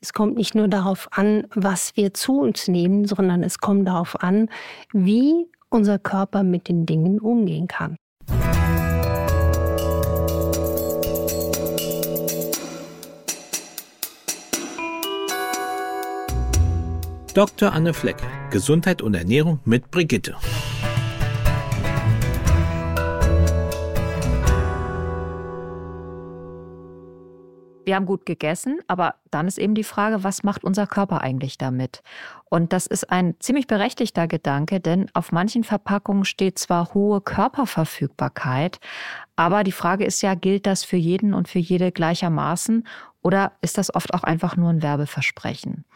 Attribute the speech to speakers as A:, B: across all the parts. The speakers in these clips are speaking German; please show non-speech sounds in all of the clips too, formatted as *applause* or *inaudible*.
A: Es kommt nicht nur darauf an, was wir zu uns nehmen, sondern es kommt darauf an, wie unser Körper mit den Dingen umgehen kann.
B: Dr. Anne Fleck, Gesundheit und Ernährung mit Brigitte.
C: Wir haben gut gegessen, aber dann ist eben die Frage, was macht unser Körper eigentlich damit? Und das ist ein ziemlich berechtigter Gedanke, denn auf manchen Verpackungen steht zwar hohe Körperverfügbarkeit, aber die Frage ist ja, gilt das für jeden und für jede gleichermaßen oder ist das oft auch einfach nur ein Werbeversprechen?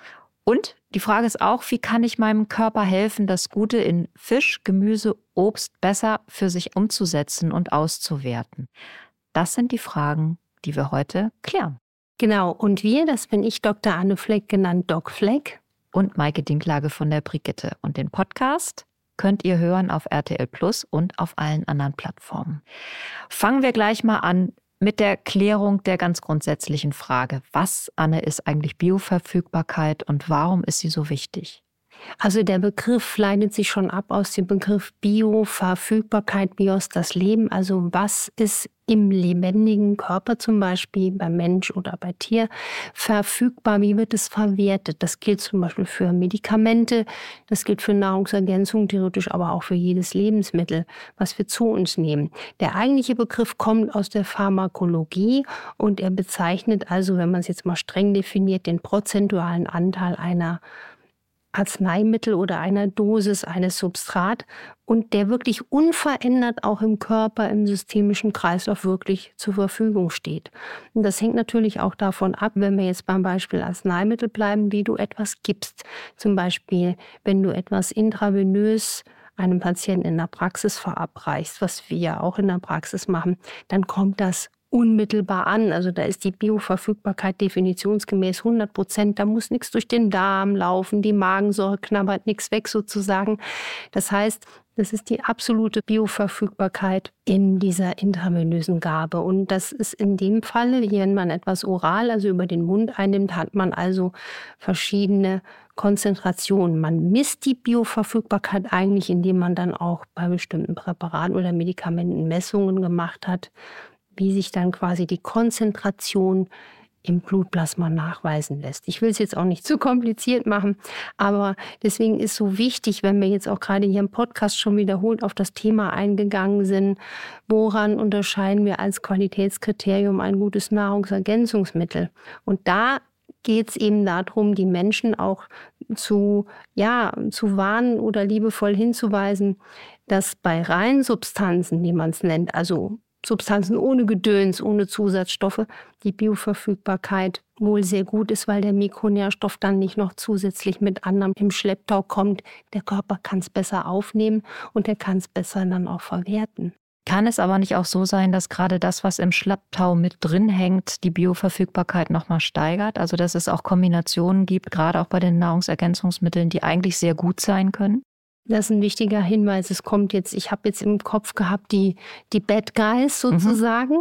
C: Und die Frage ist auch, wie kann ich meinem Körper helfen, das Gute in Fisch, Gemüse, Obst besser für sich umzusetzen und auszuwerten? Das sind die Fragen, die wir heute klären.
A: Genau, und wir, das bin ich, Dr. Anne Fleck, genannt Doc Fleck.
C: Und Maike Dinklage von der Brigitte. Und den Podcast könnt ihr hören auf RTL Plus und auf allen anderen Plattformen. Fangen wir gleich mal an mit der Klärung der ganz grundsätzlichen Frage. Was, Anne, ist eigentlich Bioverfügbarkeit und warum ist sie so wichtig?
A: Also der Begriff leitet sich schon ab aus dem Begriff Bio, Verfügbarkeit, Bios, das Leben. Also was ist im lebendigen Körper zum Beispiel, beim Mensch oder bei Tier, verfügbar? Wie wird es verwertet? Das gilt zum Beispiel für Medikamente, das gilt für Nahrungsergänzung, theoretisch aber auch für jedes Lebensmittel, was wir zu uns nehmen. Der eigentliche Begriff kommt aus der Pharmakologie und er bezeichnet also, wenn man es jetzt mal streng definiert, den prozentualen Anteil einer Arzneimittel oder einer Dosis eines Substrat und der wirklich unverändert auch im Körper, im systemischen Kreislauf wirklich zur Verfügung steht. Und das hängt natürlich auch davon ab, wenn wir jetzt beim Beispiel Arzneimittel bleiben, wie du etwas gibst. Zum Beispiel, wenn du etwas intravenös einem Patienten in der Praxis verabreichst, was wir ja auch in der Praxis machen, dann kommt das unmittelbar an. Also da ist die Bioverfügbarkeit definitionsgemäß 100 Prozent. Da muss nichts durch den Darm laufen, die Magensäure knabbert nichts weg sozusagen. Das heißt, das ist die absolute Bioverfügbarkeit in dieser intravenösen Gabe. Und das ist in dem Fall, wenn man etwas oral, also über den Mund einnimmt, hat man also verschiedene Konzentrationen. Man misst die Bioverfügbarkeit eigentlich, indem man dann auch bei bestimmten Präparaten oder Medikamenten Messungen gemacht hat wie sich dann quasi die Konzentration im Blutplasma nachweisen lässt. Ich will es jetzt auch nicht zu kompliziert machen, aber deswegen ist so wichtig, wenn wir jetzt auch gerade hier im Podcast schon wiederholt auf das Thema eingegangen sind, woran unterscheiden wir als Qualitätskriterium ein gutes Nahrungsergänzungsmittel? Und da geht es eben darum, die Menschen auch zu, ja, zu warnen oder liebevoll hinzuweisen, dass bei reinen Substanzen, wie man es nennt, also Substanzen ohne Gedöns, ohne Zusatzstoffe, die Bioverfügbarkeit wohl sehr gut ist, weil der Mikronährstoff dann nicht noch zusätzlich mit anderem im Schlepptau kommt. Der Körper kann es besser aufnehmen und er kann es besser dann auch verwerten.
C: Kann es aber nicht auch so sein, dass gerade das, was im Schlepptau mit drin hängt, die Bioverfügbarkeit nochmal steigert? Also dass es auch Kombinationen gibt, gerade auch bei den Nahrungsergänzungsmitteln, die eigentlich sehr gut sein können?
A: Das ist ein wichtiger Hinweis. Es kommt jetzt, ich habe jetzt im Kopf gehabt, die, die Bad Guys mhm. sozusagen.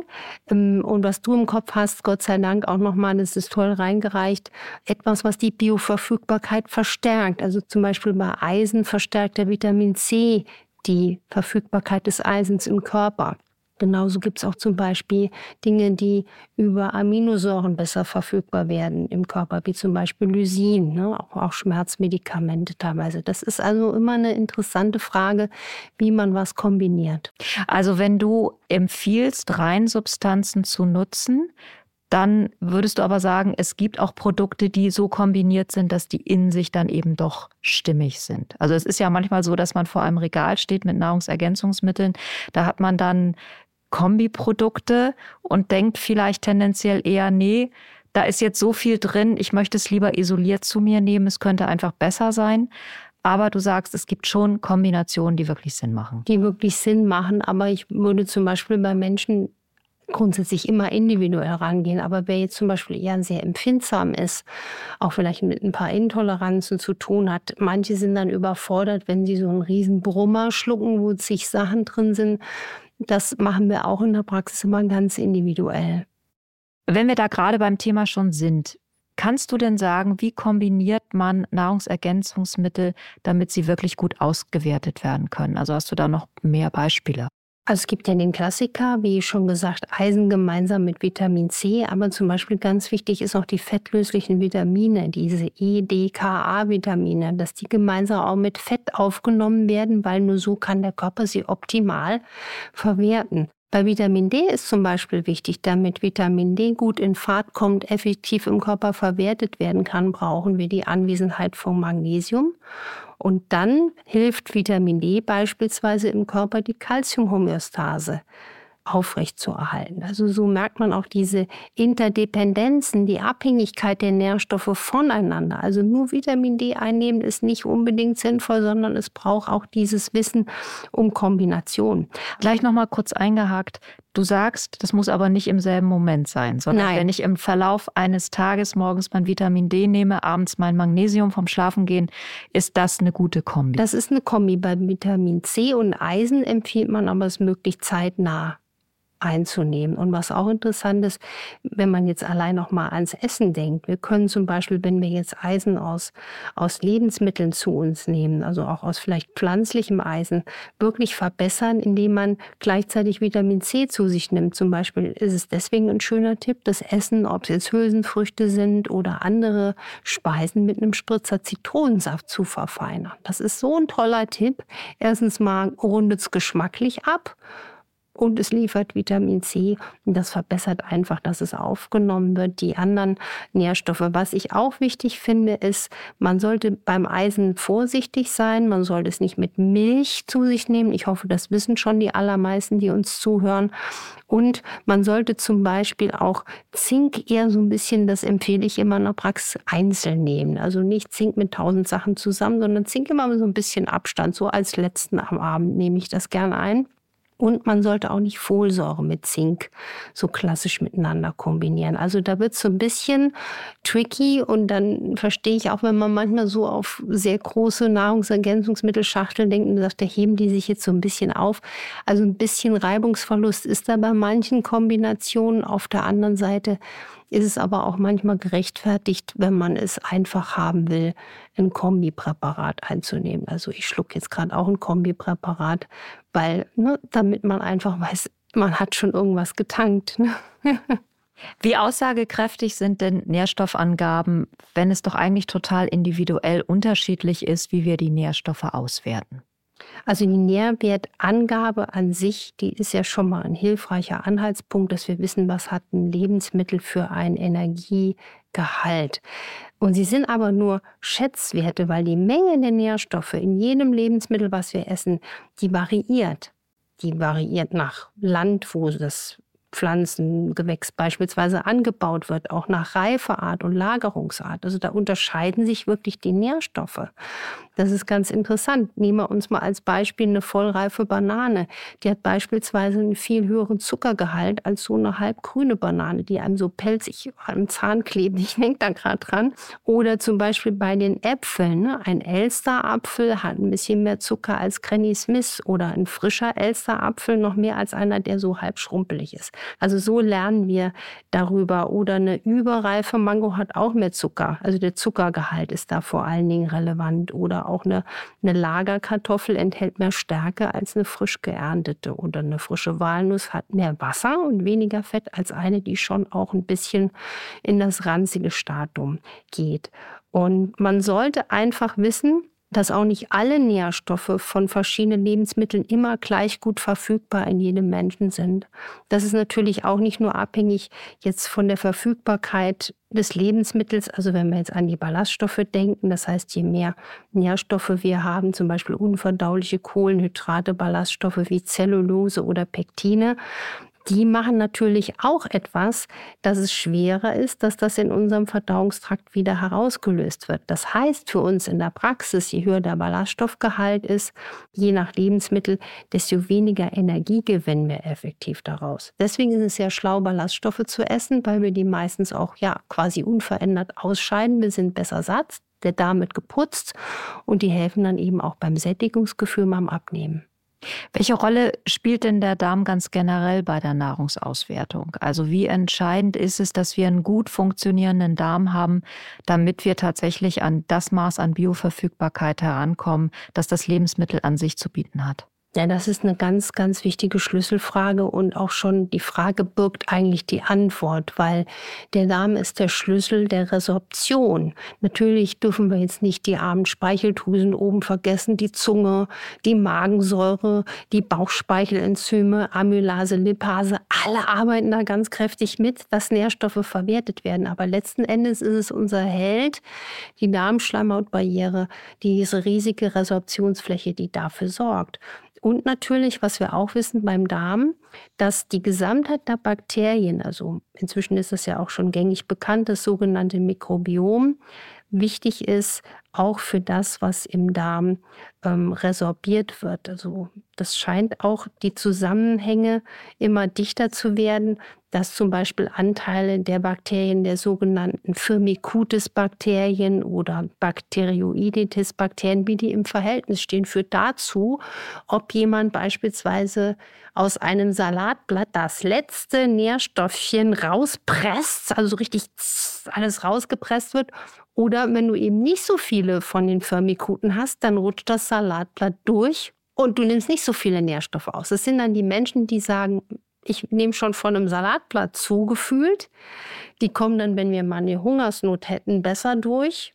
A: Mhm. Und was du im Kopf hast, Gott sei Dank auch nochmal, das ist toll reingereicht, etwas, was die Bioverfügbarkeit verstärkt. Also zum Beispiel bei Eisen verstärkt der Vitamin C die Verfügbarkeit des Eisens im Körper. Genauso gibt es auch zum Beispiel Dinge, die über Aminosäuren besser verfügbar werden im Körper, wie zum Beispiel Lysin, ne? auch, auch Schmerzmedikamente teilweise. Das ist also immer eine interessante Frage, wie man was kombiniert.
C: Also wenn du empfiehlst, Reinsubstanzen zu nutzen, dann würdest du aber sagen, es gibt auch Produkte, die so kombiniert sind, dass die in sich dann eben doch stimmig sind. Also es ist ja manchmal so, dass man vor einem Regal steht mit Nahrungsergänzungsmitteln. Da hat man dann Kombiprodukte und denkt vielleicht tendenziell eher, nee, da ist jetzt so viel drin, ich möchte es lieber isoliert zu mir nehmen, es könnte einfach besser sein. Aber du sagst, es gibt schon Kombinationen, die wirklich Sinn machen.
A: Die wirklich Sinn machen, aber ich würde zum Beispiel bei Menschen grundsätzlich immer individuell rangehen. Aber wer jetzt zum Beispiel eher sehr empfindsam ist, auch vielleicht mit ein paar Intoleranzen zu tun hat, manche sind dann überfordert, wenn sie so einen riesen Brummer schlucken, wo zig Sachen drin sind. Das machen wir auch in der Praxis immer ganz individuell.
C: Wenn wir da gerade beim Thema schon sind, Kannst du denn sagen, wie kombiniert man Nahrungsergänzungsmittel, damit sie wirklich gut ausgewertet werden können? Also hast du da noch mehr Beispiele?
A: Also es gibt ja den Klassiker, wie schon gesagt, Eisen gemeinsam mit Vitamin C, aber zum Beispiel ganz wichtig ist auch die fettlöslichen Vitamine, diese E, D, K, A-Vitamine, dass die gemeinsam auch mit Fett aufgenommen werden, weil nur so kann der Körper sie optimal verwerten. Bei Vitamin D ist zum Beispiel wichtig, damit Vitamin D gut in Fahrt kommt, effektiv im Körper verwertet werden kann, brauchen wir die Anwesenheit von Magnesium. Und dann hilft Vitamin D beispielsweise im Körper die Calciumhomöostase aufrechtzuerhalten. Also so merkt man auch diese Interdependenzen, die Abhängigkeit der Nährstoffe voneinander. Also nur Vitamin D einnehmen ist nicht unbedingt sinnvoll, sondern es braucht auch dieses Wissen um Kombination.
C: Gleich noch mal kurz eingehakt. Du sagst, das muss aber nicht im selben Moment sein, sondern Nein. wenn ich im Verlauf eines Tages morgens mein Vitamin D nehme, abends mein Magnesium vom Schlafengehen, ist das eine gute Kombi.
A: Das ist eine Kombi. Bei Vitamin C und Eisen empfiehlt man aber es möglichst zeitnah einzunehmen. Und was auch interessant ist, wenn man jetzt allein noch mal ans Essen denkt. Wir können zum Beispiel, wenn wir jetzt Eisen aus, aus Lebensmitteln zu uns nehmen, also auch aus vielleicht pflanzlichem Eisen, wirklich verbessern, indem man gleichzeitig Vitamin C zu sich nimmt. Zum Beispiel ist es deswegen ein schöner Tipp, das Essen, ob es jetzt Hülsenfrüchte sind oder andere Speisen mit einem Spritzer Zitronensaft zu verfeinern. Das ist so ein toller Tipp. Erstens mal rundet es geschmacklich ab und es liefert Vitamin C. Und das verbessert einfach, dass es aufgenommen wird, die anderen Nährstoffe. Was ich auch wichtig finde, ist, man sollte beim Eisen vorsichtig sein. Man sollte es nicht mit Milch zu sich nehmen. Ich hoffe, das wissen schon die allermeisten, die uns zuhören. Und man sollte zum Beispiel auch Zink eher so ein bisschen, das empfehle ich immer in der Praxis, einzeln nehmen. Also nicht Zink mit tausend Sachen zusammen, sondern Zink immer mit so ein bisschen Abstand. So als letzten am Abend nehme ich das gerne ein. Und man sollte auch nicht Folsäure mit Zink so klassisch miteinander kombinieren. Also da wird es so ein bisschen tricky und dann verstehe ich auch, wenn man manchmal so auf sehr große Nahrungsergänzungsmittelschachteln denkt und sagt, da heben die sich jetzt so ein bisschen auf. Also ein bisschen Reibungsverlust ist da bei manchen Kombinationen. Auf der anderen Seite ist es aber auch manchmal gerechtfertigt, wenn man es einfach haben will, ein Kombipräparat einzunehmen. Also ich schlucke jetzt gerade auch ein Kombipräparat, weil, ne, damit man einfach weiß, man hat schon irgendwas getankt. Ne? *laughs*
C: Wie aussagekräftig sind denn Nährstoffangaben, wenn es doch eigentlich total individuell unterschiedlich ist, wie wir die Nährstoffe auswerten?
A: Also die Nährwertangabe an sich, die ist ja schon mal ein hilfreicher Anhaltspunkt, dass wir wissen, was hat ein Lebensmittel für ein Energiegehalt. Und sie sind aber nur Schätzwerte, weil die Menge der Nährstoffe in jedem Lebensmittel, was wir essen, die variiert. Die variiert nach Land, wo das Pflanzengewächs beispielsweise angebaut wird, auch nach Reifeart und Lagerungsart. Also da unterscheiden sich wirklich die Nährstoffe. Das ist ganz interessant. Nehmen wir uns mal als Beispiel eine vollreife Banane. Die hat beispielsweise einen viel höheren Zuckergehalt als so eine halbgrüne Banane, die einem so pelzig am Zahn klebt. Ich denke da gerade dran. Oder zum Beispiel bei den Äpfeln. Ne? Ein Elsterapfel hat ein bisschen mehr Zucker als Granny Smith oder ein frischer Elsterapfel noch mehr als einer, der so halb schrumpelig ist. Also so lernen wir darüber. Oder eine überreife Mango hat auch mehr Zucker. Also der Zuckergehalt ist da vor allen Dingen relevant. Oder auch eine, eine Lagerkartoffel enthält mehr Stärke als eine frisch geerntete. Oder eine frische Walnuss hat mehr Wasser und weniger Fett als eine, die schon auch ein bisschen in das ranzige Stadium geht. Und man sollte einfach wissen, dass auch nicht alle Nährstoffe von verschiedenen Lebensmitteln immer gleich gut verfügbar in jedem Menschen sind. Das ist natürlich auch nicht nur abhängig jetzt von der Verfügbarkeit des Lebensmittels, also wenn wir jetzt an die Ballaststoffe denken, das heißt, je mehr Nährstoffe wir haben, zum Beispiel unverdauliche Kohlenhydrate, Ballaststoffe wie Zellulose oder Pektine, die machen natürlich auch etwas, dass es schwerer ist, dass das in unserem Verdauungstrakt wieder herausgelöst wird. Das heißt für uns in der Praxis, je höher der Ballaststoffgehalt ist, je nach Lebensmittel, desto weniger Energie gewinnen wir effektiv daraus. Deswegen ist es sehr schlau, Ballaststoffe zu essen, weil wir die meistens auch ja quasi unverändert ausscheiden. Wir sind besser satt, der Darm wird geputzt und die helfen dann eben auch beim Sättigungsgefühl beim Abnehmen.
C: Welche Rolle spielt denn der Darm ganz generell bei der Nahrungsauswertung? Also wie entscheidend ist es, dass wir einen gut funktionierenden Darm haben, damit wir tatsächlich an das Maß an Bioverfügbarkeit herankommen, das das Lebensmittel an sich zu bieten hat?
A: Ja, das ist eine ganz, ganz wichtige Schlüsselfrage und auch schon die Frage birgt eigentlich die Antwort, weil der Darm ist der Schlüssel der Resorption. Natürlich dürfen wir jetzt nicht die armen Speicheltusen oben vergessen, die Zunge, die Magensäure, die Bauchspeichelenzyme, Amylase, Lipase, alle arbeiten da ganz kräftig mit, dass Nährstoffe verwertet werden. Aber letzten Endes ist es unser Held, die Darmschleimhautbarriere, diese riesige Resorptionsfläche, die dafür sorgt. Und natürlich, was wir auch wissen beim Darm, dass die Gesamtheit der Bakterien, also inzwischen ist das ja auch schon gängig bekannt, das sogenannte Mikrobiom, wichtig ist, auch für das, was im Darm ähm, resorbiert wird. Also das scheint auch die Zusammenhänge immer dichter zu werden, dass zum Beispiel Anteile der Bakterien, der sogenannten Firmicutes-Bakterien oder Bacteroidetes-Bakterien, wie die im Verhältnis stehen, führt dazu, ob jemand beispielsweise aus einem Salatblatt das letzte Nährstoffchen rauspresst, also richtig alles rausgepresst wird, oder wenn du eben nicht so viele von den Firmikuten hast, dann rutscht das Salatblatt durch und du nimmst nicht so viele Nährstoffe aus. Das sind dann die Menschen, die sagen, ich nehme schon von einem Salatblatt zugefühlt. Die kommen dann, wenn wir mal eine Hungersnot hätten, besser durch.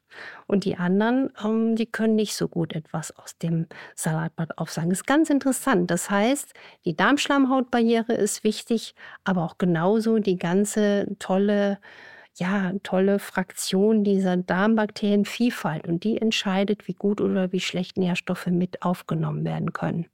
A: Und die anderen, ähm, die können nicht so gut etwas aus dem Salatblatt aufsagen. Das ist ganz interessant. Das heißt, die Darmschlammhautbarriere ist wichtig, aber auch genauso die ganze tolle ja, tolle Fraktion dieser Darmbakterienvielfalt und die entscheidet, wie gut oder wie schlecht Nährstoffe mit aufgenommen werden können.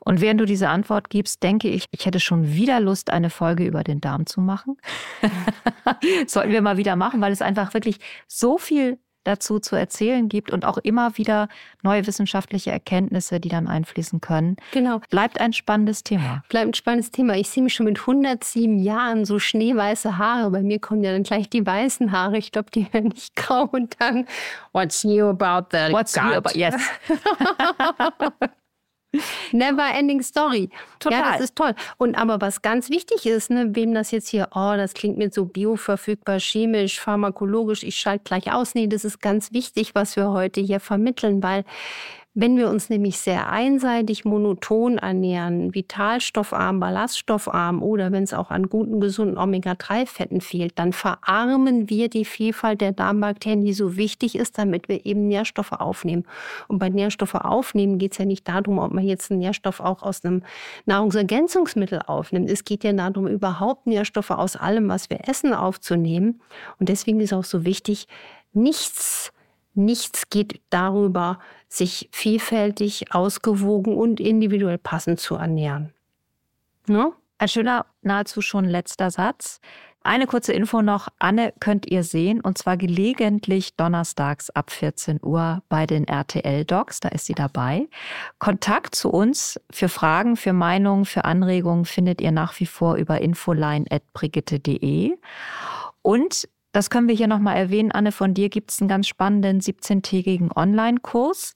C: Und während du diese Antwort gibst, denke ich, ich hätte schon wieder Lust, eine Folge über den Darm zu machen. *laughs* Sollten wir mal wieder machen, weil es einfach wirklich so viel dazu zu erzählen gibt und auch immer wieder neue wissenschaftliche Erkenntnisse, die dann einfließen können.
A: Genau.
C: Bleibt ein spannendes Thema.
A: Bleibt ein spannendes Thema. Ich sehe mich schon mit 107 Jahren so schneeweiße Haare. Bei mir kommen ja dann gleich die weißen Haare. Ich glaube, die werden nicht grau und dann What's new about the
C: What's
A: gut?
C: new about yes. *laughs*
A: Never ending story.
C: Total.
A: Ja, das ist toll. Und aber was ganz wichtig ist, ne, wem das jetzt hier, oh, das klingt mir so bioverfügbar, chemisch, pharmakologisch, ich schalte gleich aus. Nee, das ist ganz wichtig, was wir heute hier vermitteln, weil wenn wir uns nämlich sehr einseitig monoton ernähren, vitalstoffarm, ballaststoffarm oder wenn es auch an guten, gesunden Omega-3-Fetten fehlt, dann verarmen wir die Vielfalt der Darmbakterien, die so wichtig ist, damit wir eben Nährstoffe aufnehmen. Und bei Nährstoffe aufnehmen geht es ja nicht darum, ob man jetzt einen Nährstoff auch aus einem Nahrungsergänzungsmittel aufnimmt. Es geht ja darum, überhaupt Nährstoffe aus allem, was wir essen, aufzunehmen. Und deswegen ist auch so wichtig, nichts Nichts geht darüber, sich vielfältig, ausgewogen und individuell passend zu ernähren.
C: Ne? Ein schöner, nahezu schon letzter Satz. Eine kurze Info noch. Anne könnt ihr sehen und zwar gelegentlich donnerstags ab 14 Uhr bei den RTL-Docs. Da ist sie dabei. Kontakt zu uns für Fragen, für Meinungen, für Anregungen findet ihr nach wie vor über infoline.brigitte.de. Und das können wir hier nochmal erwähnen. Anne, von dir gibt es einen ganz spannenden 17-tägigen Online-Kurs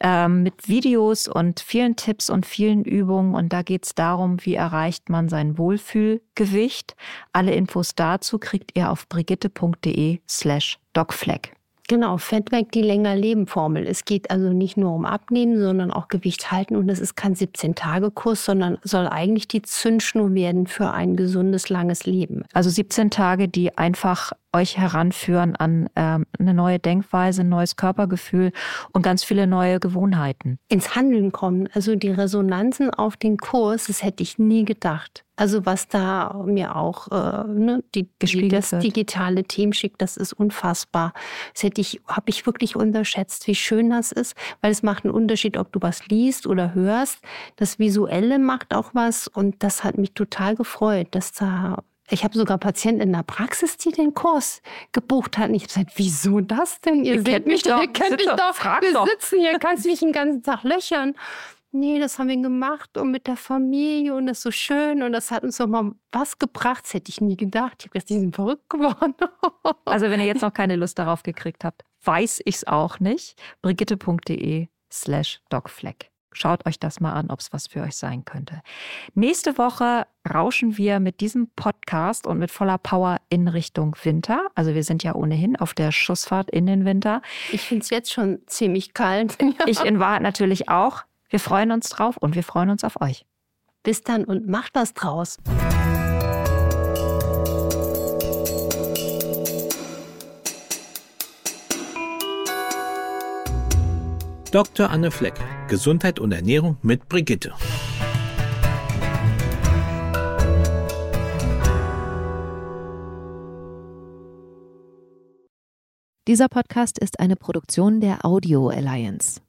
C: ähm, mit Videos und vielen Tipps und vielen Übungen. Und da geht es darum, wie erreicht man sein Wohlfühlgewicht. Alle Infos dazu kriegt ihr auf brigitte.de slash docfleck.
A: Genau, Fett weg, die länger leben Formel. Es geht also nicht nur um Abnehmen, sondern auch Gewicht halten. Und das ist kein 17-Tage-Kurs, sondern soll eigentlich die Zündschnur werden für ein gesundes, langes Leben.
C: Also 17 Tage, die einfach euch heranführen an ähm, eine neue Denkweise, ein neues Körpergefühl und ganz viele neue Gewohnheiten.
A: Ins Handeln kommen. Also die Resonanzen auf den Kurs, das hätte ich nie gedacht. Also was da mir auch äh, ne, die, die, das wird. digitale Team schickt, das ist unfassbar. Das hätte ich, habe ich wirklich unterschätzt, wie schön das ist, weil es macht einen Unterschied, ob du was liest oder hörst. Das Visuelle macht auch was und das hat mich total gefreut, dass da ich habe sogar Patienten in der Praxis, die den Kurs gebucht hatten. Ich habe gesagt, wieso das denn?
C: Ihr, ihr seht mich doch,
A: ihr kennt mich doch. Frag Wir doch. sitzen hier, kannst mich den ganzen Tag löchern. Nee, das haben wir gemacht und mit der Familie und das ist so schön und das hat uns doch mal was gebracht. Das hätte ich nie gedacht. Ich habe gedacht, die sind verrückt geworden. *laughs*
C: also wenn ihr jetzt noch keine Lust darauf gekriegt habt, weiß ich es auch nicht. Brigitte.de slash docfleck. Schaut euch das mal an, ob es was für euch sein könnte. Nächste Woche rauschen wir mit diesem Podcast und mit voller Power in Richtung Winter. Also wir sind ja ohnehin auf der Schussfahrt in den Winter.
A: Ich finde es jetzt schon ziemlich kalt. *laughs*
C: ich in Wahrheit natürlich auch. Wir freuen uns drauf und wir freuen uns auf euch.
A: Bis dann und macht was draus.
B: Dr. Anne Fleck, Gesundheit und Ernährung mit Brigitte.
D: Dieser Podcast ist eine Produktion der Audio Alliance.